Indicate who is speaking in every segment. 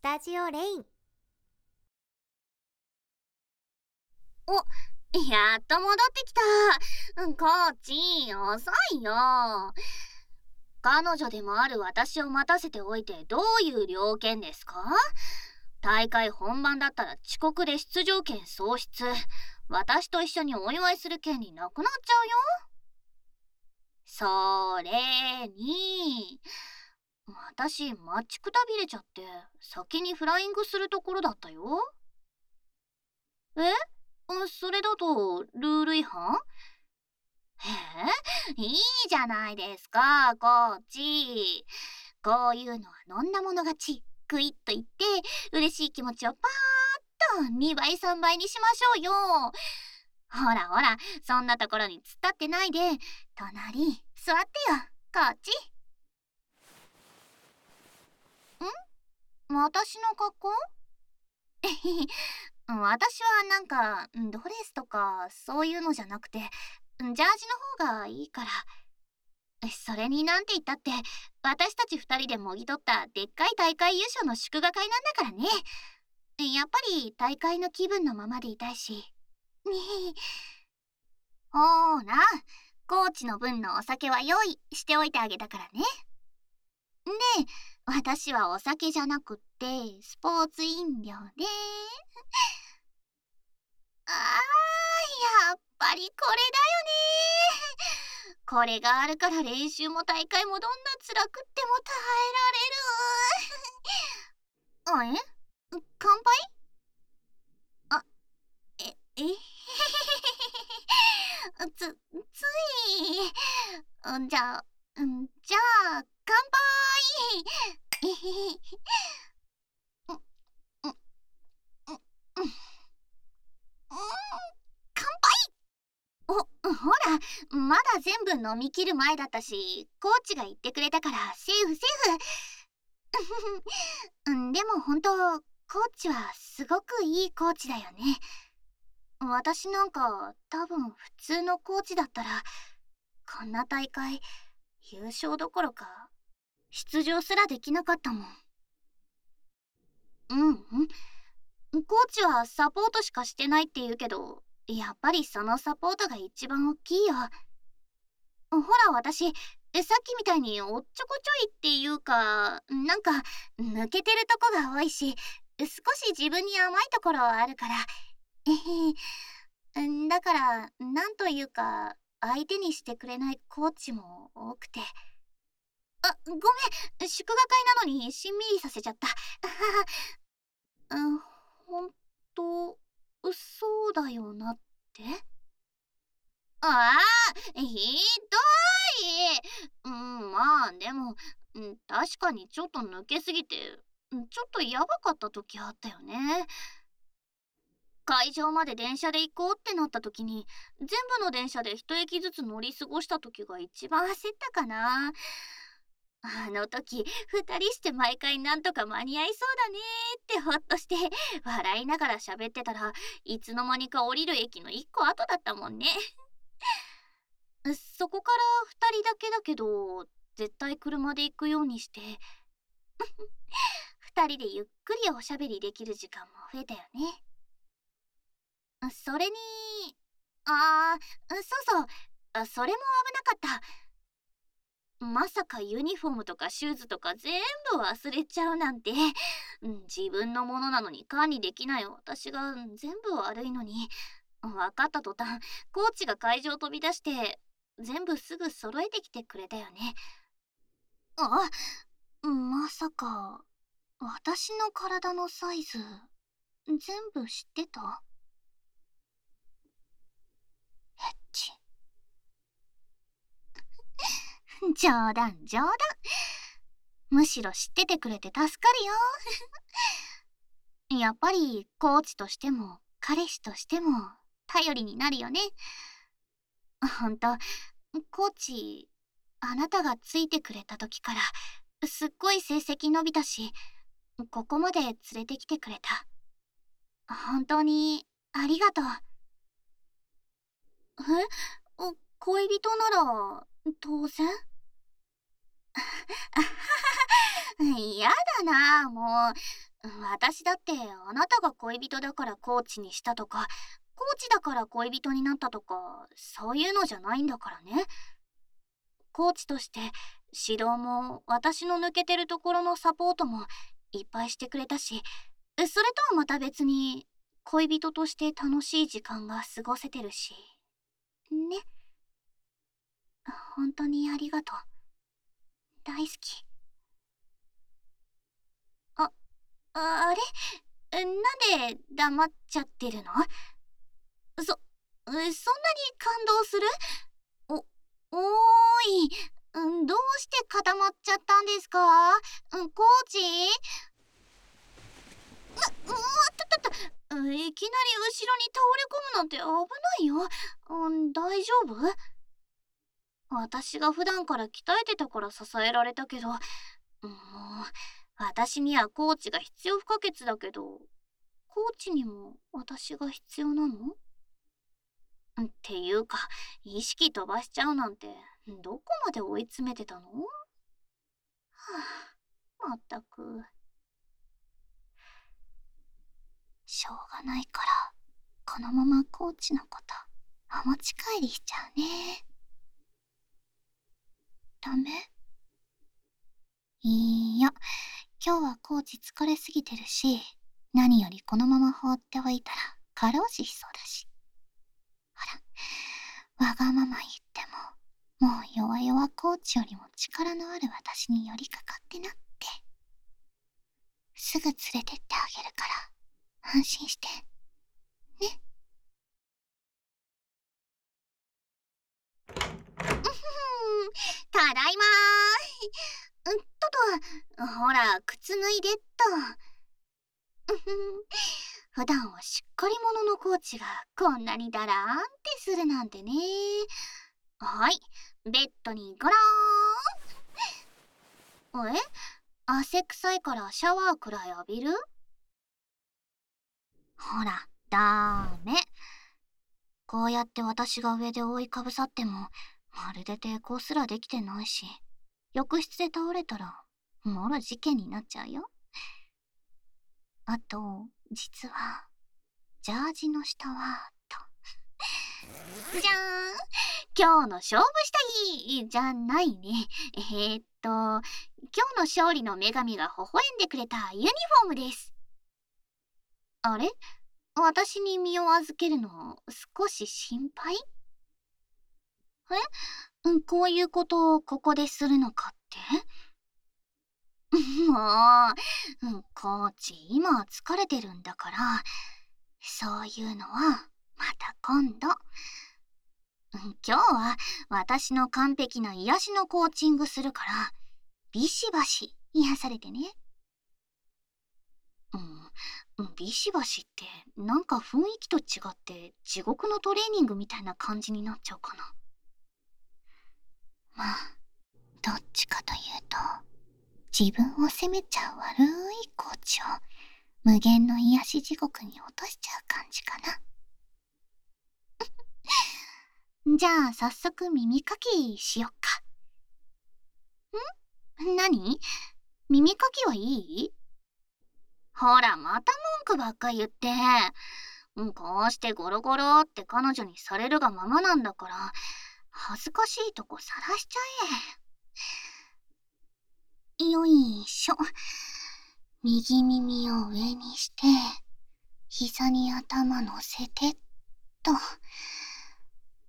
Speaker 1: スタジオレイン。
Speaker 2: おやっと戻ってきた。コーチ遅いよ。彼女でもある私を待たせておいてどういう了見ですか？大会本番だったら遅刻で出場権喪失。私と一緒にお祝いする権利なくなっちゃうよ。それに。私待ちくたびれちゃって先にフライングするところだったよ。え？それだとルール違反？え？いいじゃないですかコーチこういうのは飲んだもの勝ちグイッと言って嬉しい気持ちをパーッと2倍3倍にしましょうよ。ほらほらそんなところに突っ立ってないで。隣座ってよ。こっちん私の格好？私はなんかドレスとかそういうのじゃなくてジャージの方がいいから。それになんて言ったって私たち2人でもぎ取ったでっかい大会優勝の祝賀会なんだからね。やっぱり大会の気分のままでいたいし。ほーな。コーチの分のお酒は用意しておいてあげたからね。で私はお酒じゃなくってスポーツ飲料で。あーやっぱりこれだよね。これがあるから練習も大会もどんな辛くっても耐えられる。あえ？乾杯？あええ？えつつい。じゃあじゃあ乾杯。ほらまだ全部飲み切る前だったしコーチが言ってくれたからセーフセーフ。でも本当コーチはすごくいいコーチだよね。私なんか多分普通のコーチだったらこんな大会優勝どころか出場すらできなかったもん。うんうん。コーチはサポートしかしてないって言うけどやっぱりそのサポートが一番大きいよ。ほら私、さっきみたいにおっちょこちょいっていうか、なんか抜けてるとこが多いし、少し自分に甘いところあるから。えへだから、なんというか、相手にしてくれないコーチも多くて。あ、ごめん、祝賀会なのにしんみりさせちゃった。うん、ほんと、そうだよなって？ああひどい。うんまあでも確かにちょっと抜けすぎてちょっとやばかった時あったよね。会場まで電車で行こうってなった時に全部の電車で一駅ずつ乗り過ごした時が一番焦ったかな。あの時2人して毎回なんとか間に合いそうだねってほっとして 笑いながら喋ってたらいつの間にか降りる駅の1個後だったもんね。そこから2人だけだけど絶対車で行くようにして 2人でゆっくりおしゃべりできる時間も増えたよね。それにあーそうそう。それも危なかった。まさかユニフォームとかシューズとか全部忘れちゃうなんて、自分のものなのに管理できない私が全部悪いのに、分かった途端、コーチが会場飛び出して、全部すぐ揃えてきてくれたよね。あ、まさか、私の体のサイズ、全部知ってた？エッチ。冗談冗談。むしろ知っててくれて助かるよ。やっぱりコーチとしても彼氏としても頼りになるよね。ほんと、コーチ、あなたがついてくれた時からすっごい成績伸びたし、ここまで連れてきてくれた。本当にありがとう。え？恋人なら当然？やだなもう。私だってあなたが恋人だからコーチにしたとかコーチだから恋人になったとかそういうのじゃないんだからね。コーチとして指導も私の抜けてるところのサポートもいっぱいしてくれたしそれとはまた別に恋人として楽しい時間が過ごせてるし。ね。本当にありがとう。大好き。ああれ？なんで黙っちゃってるの？そそんなに感動する？おおーい。どうして固まっちゃったんですか？コーチ？う、うわったったいきなり後ろに倒れ込むなんて危ないよ。うん、大丈夫？私が普段から鍛えてたから支えられたけど、もう、私にはコーチが必要不可欠だけど、コーチにも私が必要なの？っていうか、意識飛ばしちゃうなんて、どこまで追い詰めてたの？はあ、まったく。しょうがないから、このままコーチのことお持ち帰りしちゃうね。ダメ？いいや、今日はコーチ疲れすぎてるし、何よりこのまま放っておいたら過労死しそうだし。ほら、わがまま言っても、もう弱々コーチよりも力のある私に寄りかかってなって。すぐ連れてってあげるから、安心して。ね。ただいまー。っとと、ほら、靴脱いでっと。普段はしっかり者のコーチがこんなにだらーんってするなんてね。はい、ベッドにごろーん。え？汗臭いからシャワーくらい浴びる？ほら、ダメ。こうやって私が上で覆いかぶさっても、まるで抵抗すらできてないし、浴室で倒れたら、もろ事件になっちゃうよ。あと、実は、ジャージの下は、と。じゃーん今日の勝負した日じゃないね。えー、っと、今日の勝利の女神が微笑んでくれたユニフォームです。あれ？私に身を預けるの少し心配？え？こういうことをここでするのかって？もう、コーチ、今疲れてるんだから、そういうのはまた今度。今日は私の完璧な癒しのコーチングするから、ビシバシ癒されてね。うん、ビシバシってなんか雰囲気と違って地獄のトレーニングみたいな感じになっちゃうかな。まあ、どっちかというと、自分を責めちゃう悪いコーチを無限の癒し地獄に落としちゃう感じかな。じゃあ早速耳かきしよっか。ん？何？耳かきはいい？ほら、また文句ばっか言って。こうしてゴロゴロって彼女にされるがままなんだから、恥ずかしいとこさらしちゃえ。よいしょ。右耳を上にして、膝に頭乗せてっと。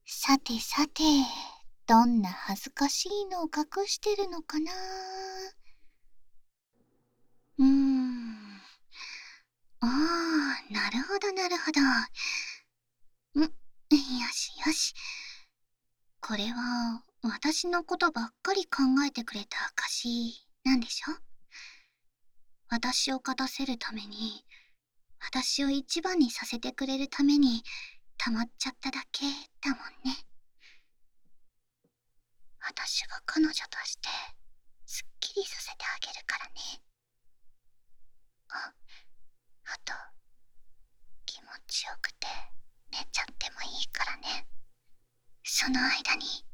Speaker 2: さてさて、どんな恥ずかしいのを隠してるのかなうーん。ああ、なるほどなるほど。ん、よしよし。これは私のことばっかり考えてくれた証なんでしょ？私を勝たせるために、私を一番にさせてくれるために、溜まっちゃっただけだもんね。私が彼女として、すっきりさせてあげるからね。あ、あと、気持ちよくて寝ちゃってもいいからね。その間に。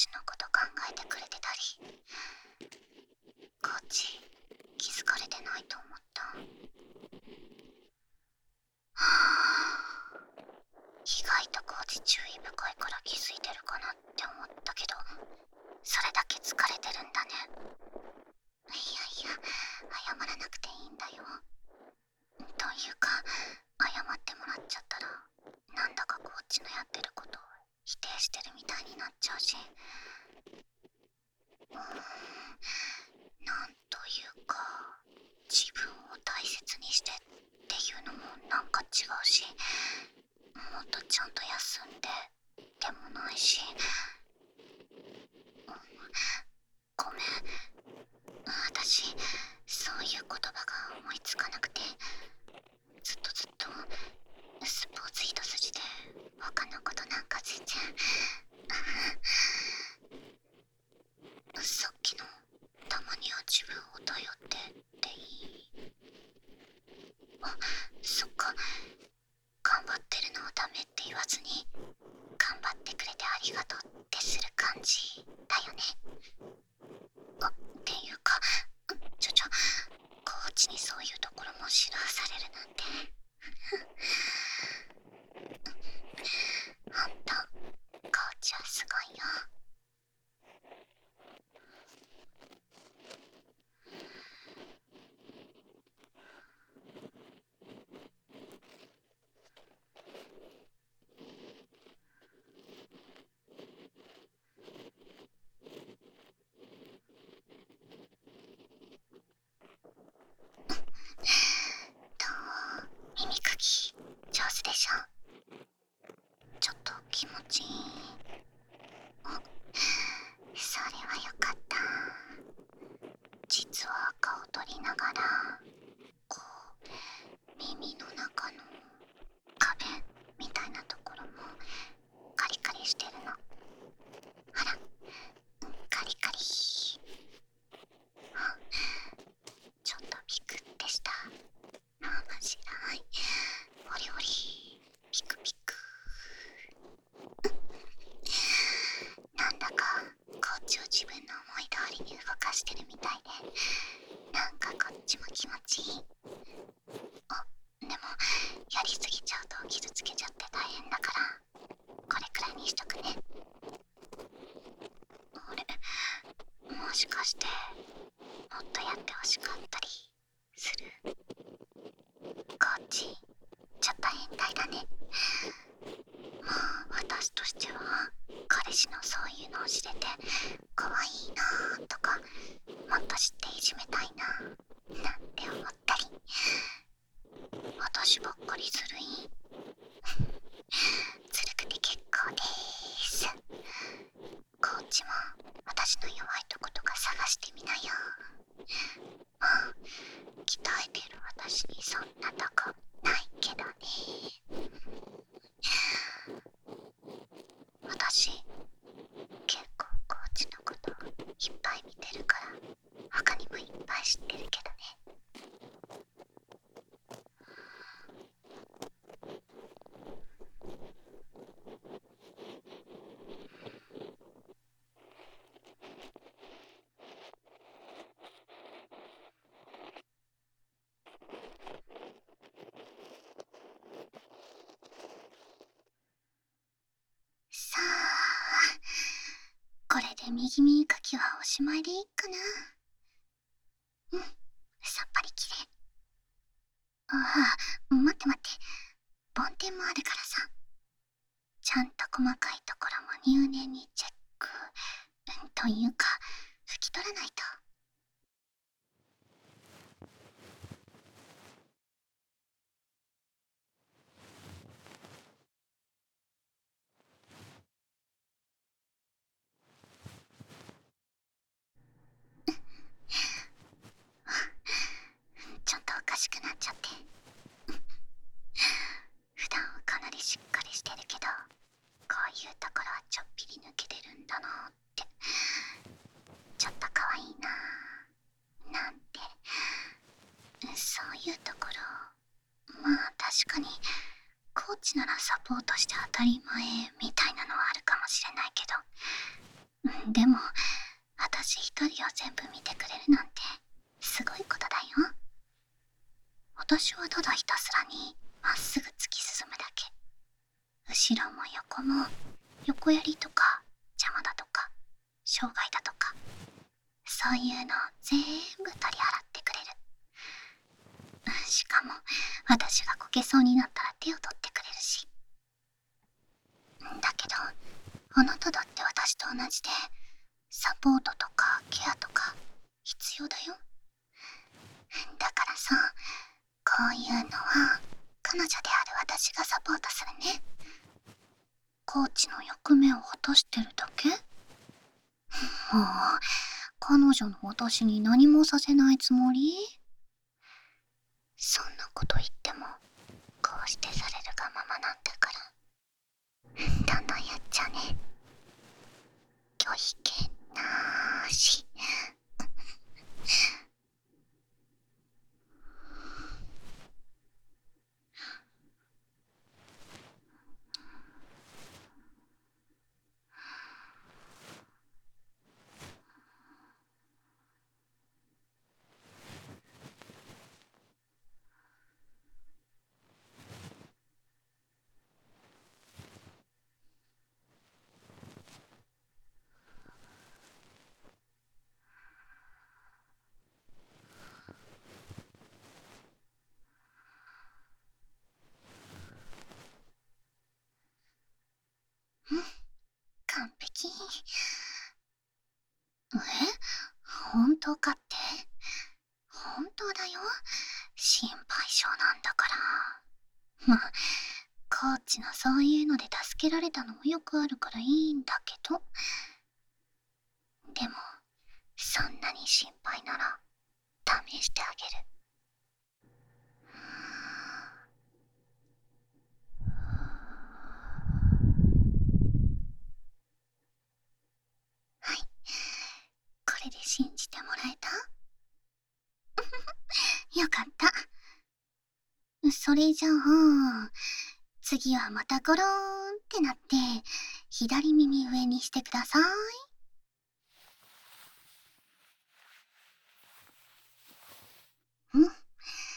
Speaker 2: 私のこと考えてくれてたり。こっち気づかれてないと思った。はあ意外とコーチ注意深いから気づいてるかなって思ったけどそれだけ疲れてるんだね。いやいや謝らなくていいんだよ。というか謝ってもらっちゃったらなんだかコーチのやってること否定してるみたいになっちゃうし。うーん。なんというか自分を大切にしてっていうのもなんか違うしもっとちゃんと休んででもないし、うん、ごめん。私そういう言葉が思いつかなくてずっとずっとスポーツ一筋で他のことなんか全然。さっきのたまには自分を頼ってっていい。あそっか。頑張ってるのをダメって言わずに頑張ってくれてありがとうってする感じ。気持ちいい。あそれはよかった。実は赤を取りながらこう耳の中右耳かきはおしまいでいいかな。うん、さっぱりきれい。ああ、待って待って。梵天もあるからさ。ちゃんと細かいところも入念にチェック。というか、拭き取らないと。ちょっとおかしくなっちゃって普段はかなりしっかりしてるけどこういうところはちょっぴり抜けてるんだなってちょっと可愛いななんてそういうところまあ確かにコーチならサポートして当たり前みたいなのはあるかもしれないけど。でも私一人を全部見てくれるなんてすごいことだよ。私はただひたすらにまっすぐ突き進むだけ。後ろも横も横やりとか邪魔だとか障害だとかそういうの全部取り払ってくれる。しかも私がこけそうになったら手を取ってだけどあなただって私と同じでサポートとかケアとか必要だよ。だからさこういうのは彼女である私がサポートするね。コーチの役目を果たしてるだけ？もう彼女の私に何もさせないつもり？そんなこと言ってもこうしてされるがままなんだから。どんどんやっちゃうね。拒否権なし完璧。え本当かって本当だよ。心配性なんだから。まあ、コーチのそういうので助けられたのもよくあるからいいんだけど。でも、そんなに心配なら、試してあげる。信じてもらえた？よかった。それじゃあ、次はまたゴローンってなって、左耳上にしてください。うん？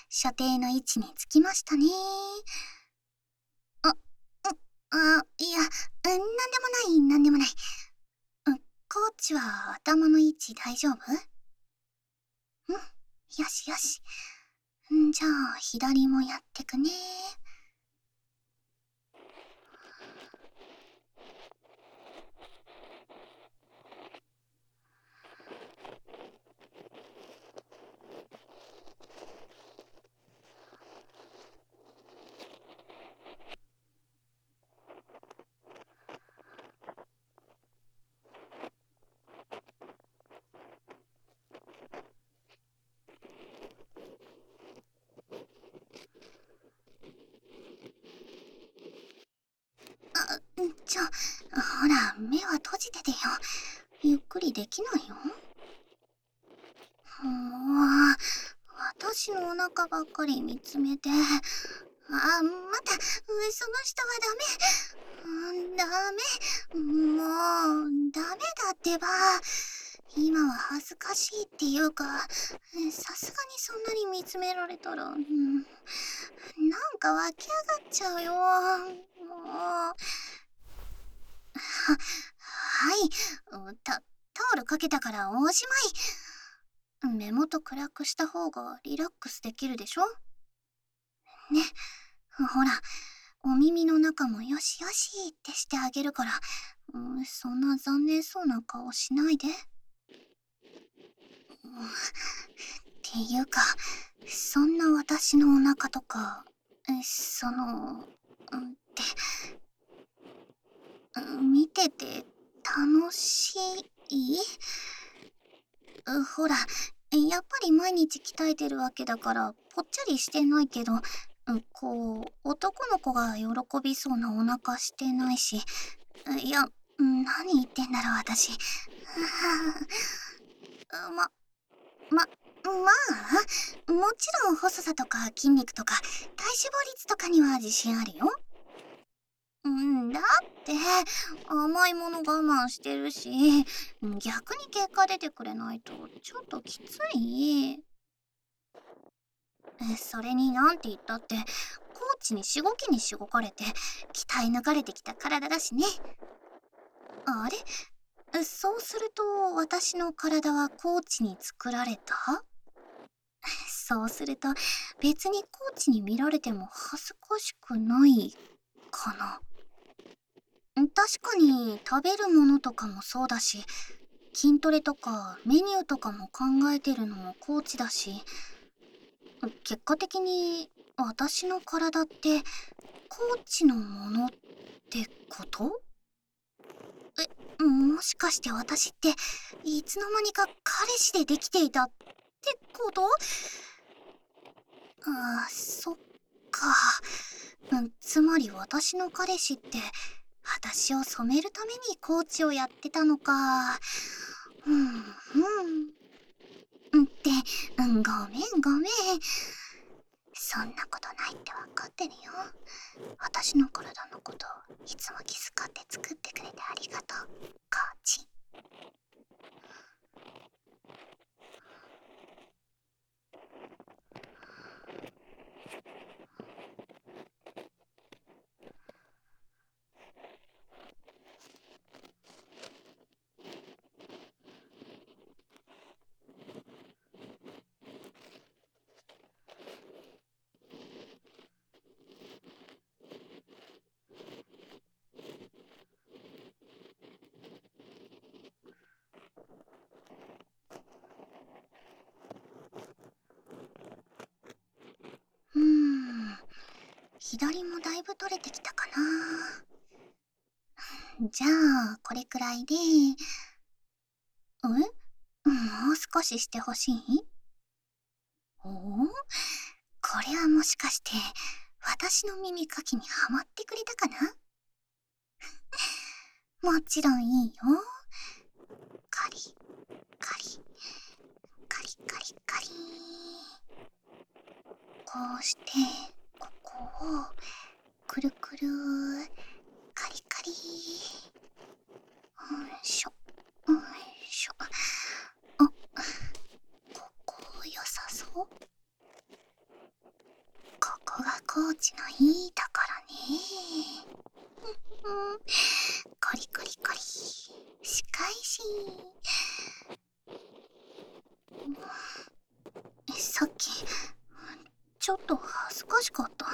Speaker 2: 所定の位置につきましたね。あ、う、あ、いや、なんでもない、なんでもない。コーチは頭の位置大丈夫？うん。よしよし。んじゃあ、左もやってくね。ちょ、ほら、目は閉じててよ。ゆっくりできないよ。もう、私のお腹ばっかり見つめて。あ、また、その人はダメ。ダメ。もう、ダメだってば。今は恥ずかしいっていうか、さすがにそんなに見つめられたら、うん、なんか湧き上がっちゃうよ。もう。は、はい。た、タオルかけたからおしまい。目元暗くした方がリラックスできるでしょ？ね、ほら、お耳の中もよしよしってしてあげるから、うん、そんな残念そうな顔しないで。っていうか、そんな私のお腹とか、その、って、見てて楽しい？ほら、やっぱり毎日鍛えてるわけだから、ぽっちゃりしてないけど、こう、男の子が喜びそうなお腹してないし、いや、何言ってんだろう、私。ま、ま、まあ、もちろん細さとか筋肉とか体脂肪率とかには自信あるよ。うんだって甘いもの我慢してるし逆に結果出てくれないとちょっときつい。それになんて言ったってコーチにしごきにしごかれて鍛え抜かれてきた体だしね。あれ？そうすると私の体はコーチに作られた？そうすると別にコーチに見られても恥ずかしくないかな。確かに食べるものとかもそうだし筋トレとかメニューとかも考えてるのもコーチだし結果的に私の体ってコーチのものってこと？えもしかして私っていつの間にか彼氏でできていたってこと？あそっか。つまり私の彼氏って私を染めるためにコーチをやってたのか。うん、うん。って、うん、ごめんごめん。そんなことないって分かってるよ。私の体のこといつも気遣って作ってくれてありがとう、コーチ。左もだいぶ取れてきたかな。じゃあ、これくらいで、え？もう少ししてほしい？おお？これはもしかして、私の耳かきにはまってくれたかな？もちろんいいよ。カリ、カリ、カリカリカリ。こうして、こをくるくるカリカリうんしょうんしょあここ良さそうここがコーチのいいところねコリコリコリしかしさっきちょっと恥ずかしかった。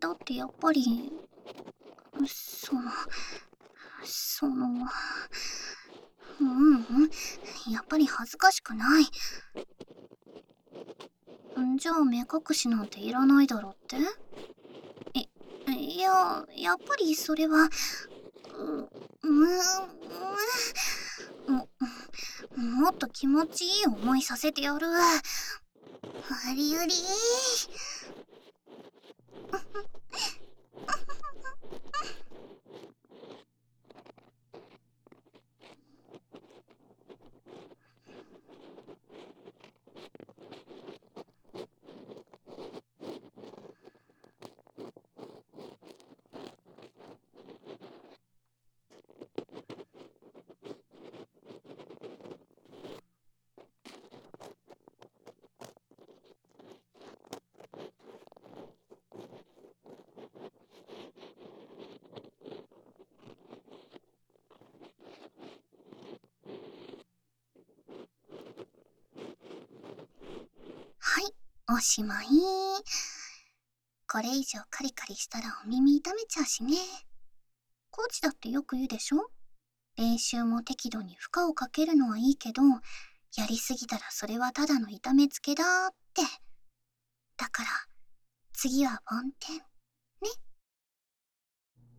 Speaker 2: だってやっぱり、その、その、ううん、やっぱり恥ずかしくない。じゃあ目隠しなんていらないだろって、や、っぱりそれは、う、う、も、もっと気持ちいい思いさせてやる。ありうりおしまい。これ以上カリカリしたらお耳痛めちゃうしね。コーチだってよく言うでしょ？練習も適度に負荷をかけるのはいいけど、やりすぎたらそれはただの痛めつけだって。だから、次は梵天。ね。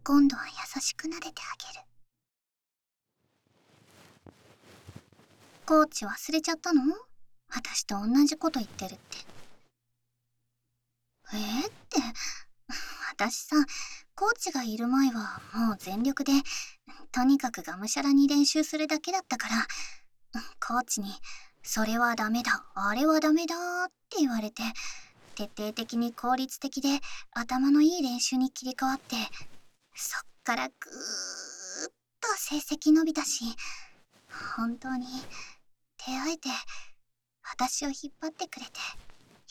Speaker 2: 今度は優しく撫でてあげる。コーチ忘れちゃったの？私と同じこと言ってるって。え、って、私さ、コーチがいる前はもう全力で、とにかくがむしゃらに練習するだけだったから、コーチに、それはダメだ、あれはダメだって言われて、徹底的に効率的で頭のいい練習に切り替わって、そっからぐーっと成績伸びたし、本当に手あえて私を引っ張ってくれて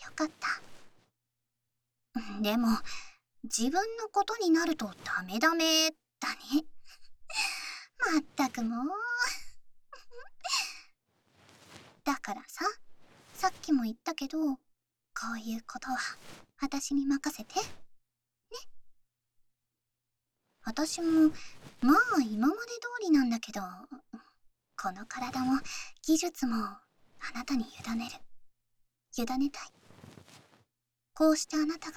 Speaker 2: よかった。でも、自分のことになるとダメダメだね。まったくもう。だからさ、さっきも言ったけど、こういうことは私に任せて。ね。私も、まあ今まで通りなんだけど、この体も技術もあなたに委ねる。委ねたい。こうしてあなたが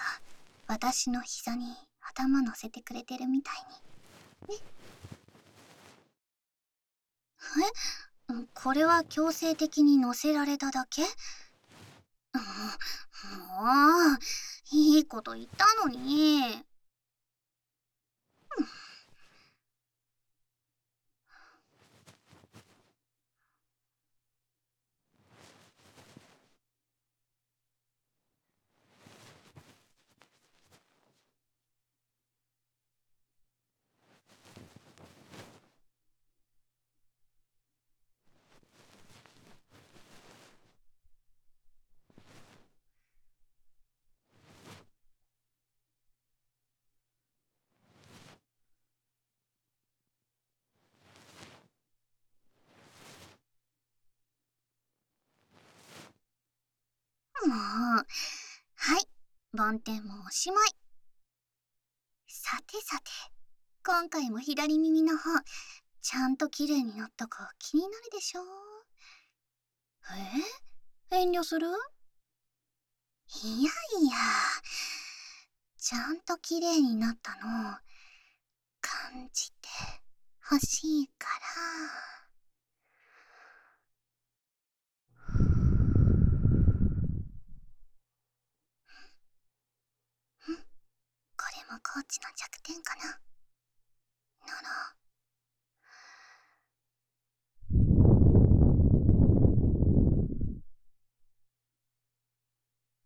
Speaker 2: 私の膝に頭乗せてくれてるみたいに。ね。え？これは強制的に乗せられただけ？もう、いいこと言ったのに。もう、はい、梵天もおしまい。さてさて、今回も左耳の方、ちゃんと綺麗になったか気になるでしょえ？遠慮する？いやいや、ちゃんと綺麗になったのを感じて欲しいから。もコーチの弱点かな。なら。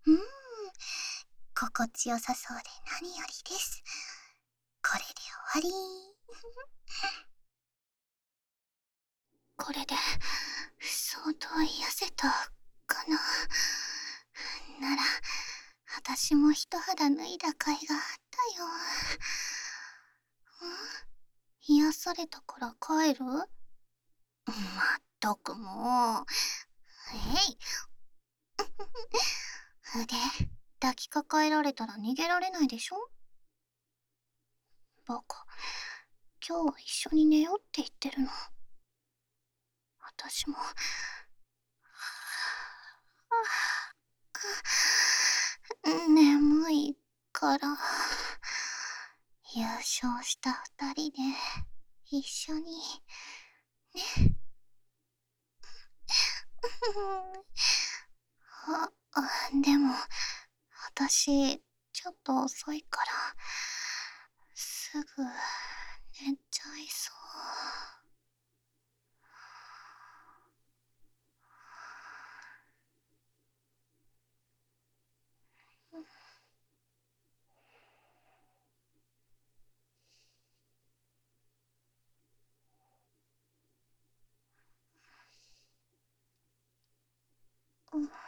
Speaker 2: うん。心地よさそうで何よりです。これで終わり。これで相当癒せたかな。なら私も一肌脱いだ甲斐があったよ。ん？癒されたから帰る？まったくもう。えい。腕、抱きかかえられたら逃げられないでしょ？バカ、今日は一緒に寝ようって言ってるの。私も、はぁ、眠いから優勝した二人で一緒にねあ でも私ちょっと遅いからすぐ寝ちゃいそう。Oh.